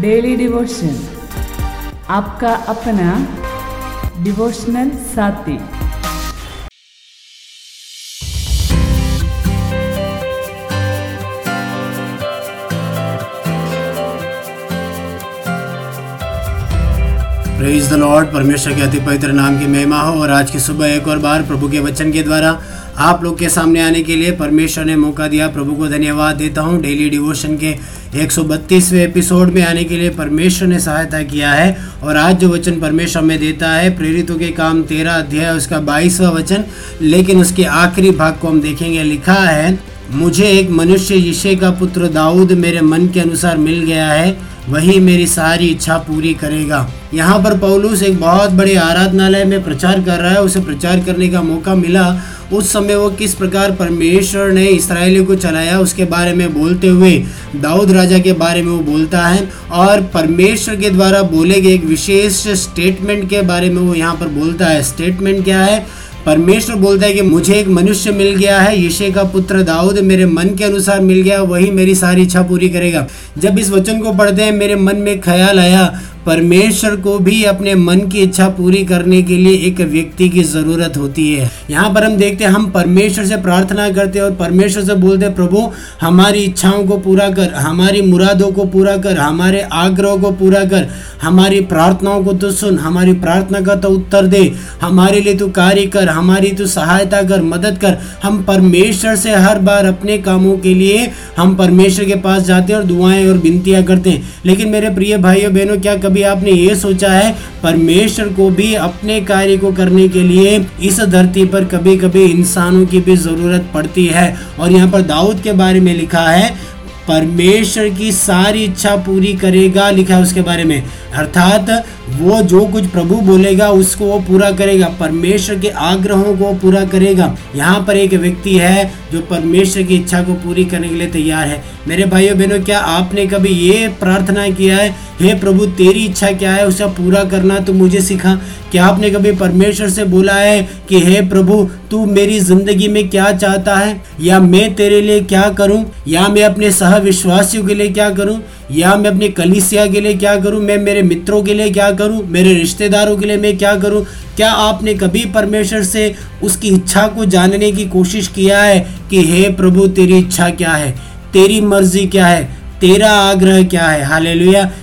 Daily devotion आपका अपना devotional साथी। प्रेज द लॉर्ड परमेश्वर के अति पवित्र नाम की महिमा हो और आज की सुबह एक और बार प्रभु के वचन के द्वारा आप लोग के सामने आने के लिए परमेश्वर ने मौका दिया। प्रभु को धन्यवाद देता हूँ। डेली डिवोशन के 132वें एपिसोड में आने के लिए परमेश्वर ने सहायता किया है और आज जो वचन परमेश्वर में देता है, प्रेरितों के काम तेरह अध्याय उसका बाईसवा वचन, लेकिन उसके आखिरी भाग को हम देखेंगे। लिखा है, मुझे एक मनुष्य यिशे का पुत्र दाऊद मेरे मन के अनुसार मिल गया है, वही मेरी सारी इच्छा पूरी करेगा। यहाँ पर पौलुस एक बहुत बड़े आराधनालय में प्रचार कर रहा है। उसे प्रचार करने का मौका मिला उस समय वो किस प्रकार परमेश्वर ने इसराइलियों को चलाया, उसके बारे में बोलते हुए दाऊद राजा के बारे में वो बोलता है और परमेश्वर के द्वारा बोले गए एक विशेष स्टेटमेंट के बारे में वो यहाँ पर बोलता है। स्टेटमेंट क्या है? परमेश्वर बोलता है कि मुझे एक मनुष्य मिल गया है, यशे का पुत्र दाऊद मेरे मन के अनुसार मिल गया, वही मेरी सारी इच्छा पूरी करेगा। जब इस वचन को पढ़ते हैं, मेरे मन में ख्याल आया परमेश्वर को भी अपने मन की इच्छा पूरी करने के लिए एक व्यक्ति की ज़रूरत होती है। यहाँ पर हम देखते हैं, हम परमेश्वर से प्रार्थना करते हैं और परमेश्वर से बोलते हैं, प्रभु, हमारी इच्छाओं को पूरा कर, हमारी मुरादों को पूरा कर, हमारे आग्रह को पूरा कर, हमारी प्रार्थनाओं को तो सुन, हमारी प्रार्थना का तो उत्तर दे, हमारे लिए तू कार्य कर, हमारी तू सहायता कर, मदद कर। हम परमेश्वर से हर बार अपने कामों के लिए हम परमेश्वर के पास जाते हैं और दुआएँ और विनतियाँ करते हैं। लेकिन मेरे प्रिय भाइयों, बहनों, क्या कभी आपने ये सोचा है, परमेश्वर को भी अपने कार्य को करने के लिए इस धरती पर कभी कभी इंसानों की भी ज़रूरत पड़ती है। और यहाँ पर दाऊद के बारे में लिखा है, परमेश्वर की सारी इच्छा पूरी करेगा, लिखा है उसके बारे में। अर्थात वो जो कुछ प्रभु बोलेगा, उसको वो पूरा करेगा, परमेश्वर के आग्रहों को पूरा करेगा। यहाँ पर एक व्यक्ति है जो परमेश्वर की इच्छा को पूरी करने के लिए तैयार है। मेरे भाइयों बहनों क्या आपने कभी ये प्रार्थना किया है हे प्रभु, तेरी इच्छा क्या है? उसे पूरा करना तो मुझे सिखा। क्या आपने कभी परमेश्वर से बोला है कि, हे प्रभु, तू मेरी ज़िंदगी में क्या चाहता है? या मैं तेरे लिए क्या करूँ? या मैं अपने सह विश्वासियों के लिए क्या करूँ? या मैं अपनी कलिसिया के लिए क्या करूँ? मैं मेरे मित्रों के लिए क्या करूँ? मेरे रिश्तेदारों के लिए मैं क्या करूँ? क्या आपने कभी परमेश्वर से उसकी इच्छा को जानने की कोशिश किया है कि, हे प्रभु, तेरी इच्छा क्या है? तेरी मर्ज़ी क्या है? तेरा आग्रह क्या है? हाले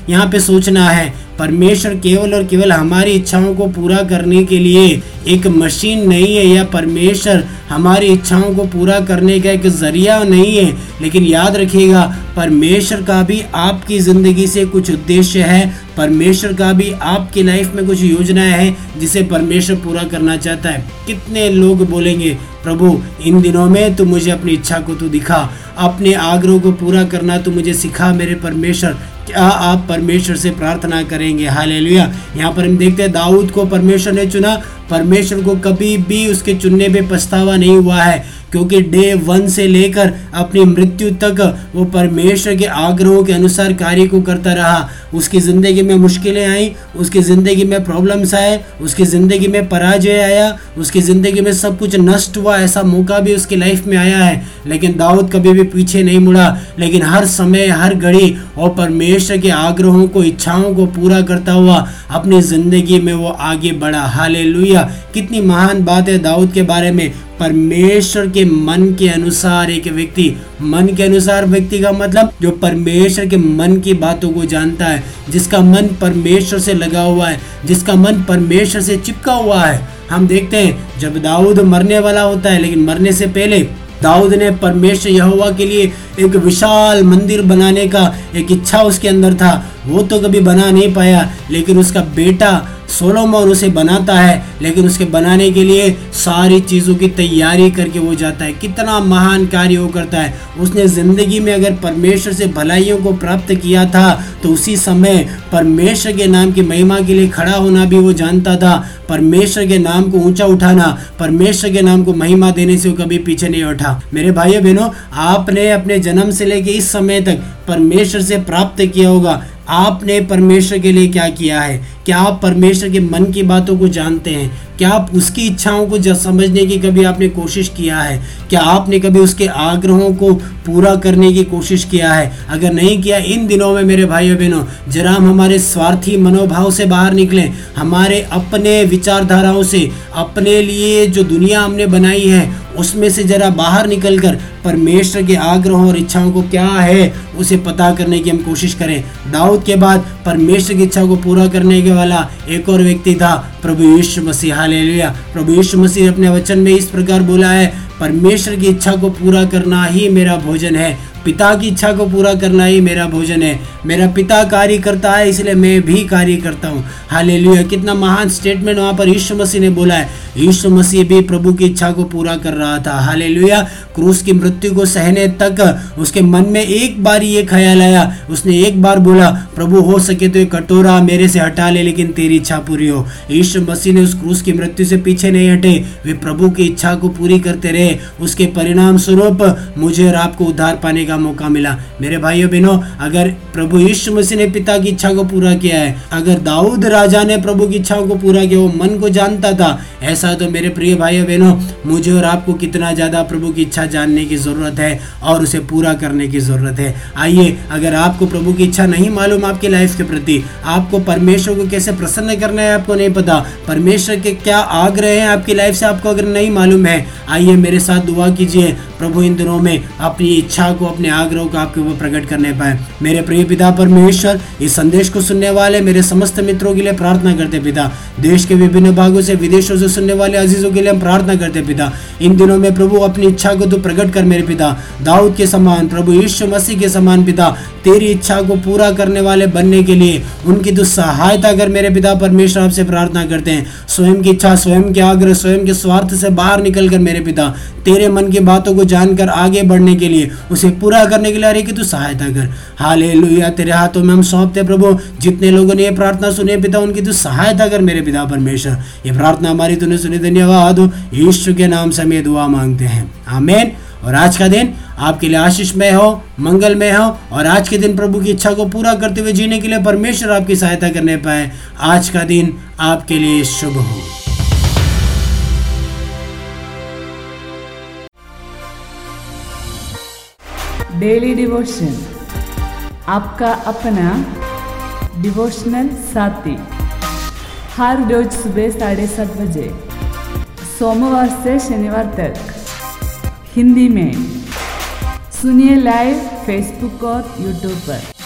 यहाँ पे सोचना है परमेश्वर केवल और केवल हमारी इच्छाओं को पूरा करने के लिए एक मशीन नहीं है, या परमेश्वर हमारी इच्छाओं को पूरा करने का एक ज़रिया नहीं है। लेकिन याद रखिएगा, परमेश्वर का भी आपकी ज़िंदगी से कुछ उद्देश्य है। परमेश्वर का भी आपकी लाइफ में कुछ योजनाएँ हैं, जिसे परमेश्वर पूरा करना चाहता है। कितने लोग बोलेंगे, प्रभु, इन दिनों में तू मुझे अपनी इच्छा को तू दिखा, अपने आग्रह को पूरा करना तू मुझे सिखा मेरे परमेश्वर। क्या आप परमेश्वर से प्रार्थना करेंगे? हाल यहाँ पर हम देखते हैं, दाऊद को परमेश्वर ने चुना। परमेश्वर को कभी भी उसके चुनने पे पछतावा नहीं हुआ है। क्योंकि डे वन से लेकर अपनी मृत्यु तक वो परमेश्वर के आग्रहों के अनुसार कार्य को करता रहा। उसकी ज़िंदगी में मुश्किलें आई, उसकी ज़िंदगी में प्रॉब्लम्स आए, उसकी ज़िंदगी में पराजय आया, उसकी ज़िंदगी में सब कुछ नष्ट हुआ, ऐसा मौका भी उसकी लाइफ में आया है। लेकिन दाऊद कभी भी पीछे नहीं मुड़ा। लेकिन हर समय, हर घड़ी और परमेश्वर के आग्रहों को, इच्छाओं को पूरा करता हुआ अपनी ज़िंदगी में वो आगे बढ़ा। हाले कितनी महान बात है दाऊद के बारे में। परमेश्वर के मन के अनुसार एक व्यक्ति, मन के अनुसार व्यक्ति का मतलब जो परमेश्वर के मन की बातों को जानता है, जिसका मन परमेश्वर से लगा हुआ है, जिसका मन परमेश्वर से चिपका हुआ है। हम देखते हैं, जब दाऊद मरने वाला होता है, लेकिन मरने से पहले दाऊद ने परमेश्वर यहोवा के लिए एक विशाल मंदिर बनाने का एक इच्छा उसके अंदर था। वो तो कभी बना नहीं पाया, लेकिन उसका बेटा सोलोमोन उसे बनाता है, लेकिन उसके बनाने के लिए सारी चीज़ों की तैयारी करके वो जाता है। कितना महान कार्य वो करता है। उसने ज़िंदगी में अगर परमेश्वर से भलाइयों को प्राप्त किया था तो उसी समय परमेश्वर के नाम की महिमा के लिए खड़ा होना भी वो जानता था। परमेश्वर के नाम को ऊँचा उठाना, परमेश्वर के नाम को महिमा देने से वो कभी पीछे नहीं उठा मेरे भाइयों बहनों आपने अपने जन्म से लेके इस समय तक परमेश्वर से प्राप्त किया होगा। आपने परमेश्वर के लिए क्या किया है? क्या आप परमेश्वर के मन की बातों को जानते हैं? क्या आप उसकी इच्छाओं को समझने की कभी आपने कोशिश किया है? क्या आपने कभी उसके आग्रहों को पूरा करने की कोशिश किया है? अगर नहीं किया, इन दिनों में मेरे भाइयों बहनों जरा हम हमारे स्वार्थी मनोभाव से बाहर निकलें। हमारे अपने विचारधाराओं से, अपने लिए जो दुनिया हमने बनाई है उसमें से जरा बाहर निकलकर परमेश्वर के आग्रहों और इच्छाओं को क्या है, उसे पता करने की हम कोशिश करें। दाऊद के बाद परमेश्वर की इच्छा को पूरा करने के वाला एक और व्यक्ति था प्रभु यीशु मसीह। हालेलुया। प्रभु यीशु मसीह ने अपने वचन में इस प्रकार बोला है, परमेश्वर की इच्छा को पूरा करना ही मेरा भोजन है। पिता की इच्छा को पूरा करना ही मेरा भोजन है। मेरा पिता कार्य करता है, इसलिए मैं भी कार्य करता हूँ। हाले कितना महान स्टेटमेंट वहाँ पर यीशु मसीह ने बोला है। यीशु मसीह भी प्रभु की इच्छा को पूरा कर रहा था। हाले क्रूस की मृत्यु को सहने तक उसके मन में एक बार ये ख्याल आया। उसने एक बार बोला, प्रभु, हो सके तो ये कटोरा मेरे से हटा ले, लेकिन तेरी इच्छा पूरी हो। यीशु मसीह ने उस क्रूस की मृत्यु से पीछे नहीं हटे। वे प्रभु की इच्छा को पूरी करते रहे। उसके परिणाम स्वरूप मुझे और आपको उद्धार पाने का मौका मिला। मेरे भाइयों, बहनों, अगर प्रभु यीशु मसीह ने पिता की इच्छा को पूरा किया है, अगर दाऊद राजा ने प्रभु की इच्छाओं को पूरा किया, वो मन को जानता था, ऐसा तो मेरे प्रिय भाइयों, बहनों, मुझे और आपको कितना ज़्यादा प्रभु की इच्छा जानने की ज़रूरत है और उसे पूरा करने की ज़रूरत है। आइए, अगर आपको प्रभु की इच्छा नहीं मालूम आपकी लाइफ के प्रति, आपको परमेश्वर को कैसे प्रसन्न करना है आपको नहीं पता, परमेश्वर के क्या आग्रह हैं आपकी लाइफ से आपको अगर नहीं मालूम है, आइए मेरे साथ दुआ कीजिए। प्रभु इन दिनों में अपनी इच्छा को, अपने आग्रह को आपके ऊपर प्रकट करने पाए। मेरे प्रिय पिता परमेश्वर, इस संदेश को सुनने वाले मेरे समस्त मित्रों के लिए प्रार्थना करते पिता। देश के विभिन्न भागों से, विदेशों से सुनने वाले अजीजों के लिए हम प्रार्थना करते पिता। इन दिनों में प्रभु अपनी इच्छा को तो प्रकट कर मेरे पिता। दाऊद के समान, प्रभु यीशु मसीह के समान पिता, तेरी इच्छा को पूरा करने वाले बनने के लिए उनकी तो सहायता कर मेरे पिता परमेश्वर, आपसे प्रार्थना करते हैं। स्वयं की इच्छा, स्वयं के आग्रह, स्वयं के स्वार्थ से बाहर निकल कर मेरे पिता, तेरे मन की बातों को जानकर आगे बढ़ने के लिए, उसे पूरा करने के लिए अरे कि तू सहायता कर। हाल तेरे हाथों में हम सौंपते प्रभु। जितने लोगों ने ये प्रार्थना सुनी पिता, उनकी तू सहायता कर मेरे पिता परमेश्वर। ये प्रार्थना हमारी तूने सुनी, धन्यवाद। ईश्वर के नाम से हमें दुआ मांगते हैं। आमेन। और आज का दिन आपके लिए आशीषमय हो, मंगलमय हो, और आज के दिन प्रभु की इच्छा को पूरा करते हुए जीने के लिए परमेश्वर आपकी सहायता करने पाए। आज का दिन आपके लिए शुभ हो। डेली डिवोशन आपका अपना डिवोशनल साथी। हर रोज सुबह साढ़े सात बजे। सोमवार से शनिवार तक। हिंदी में। सुनिए लाइव फेसबुक और यूट्यूब पर।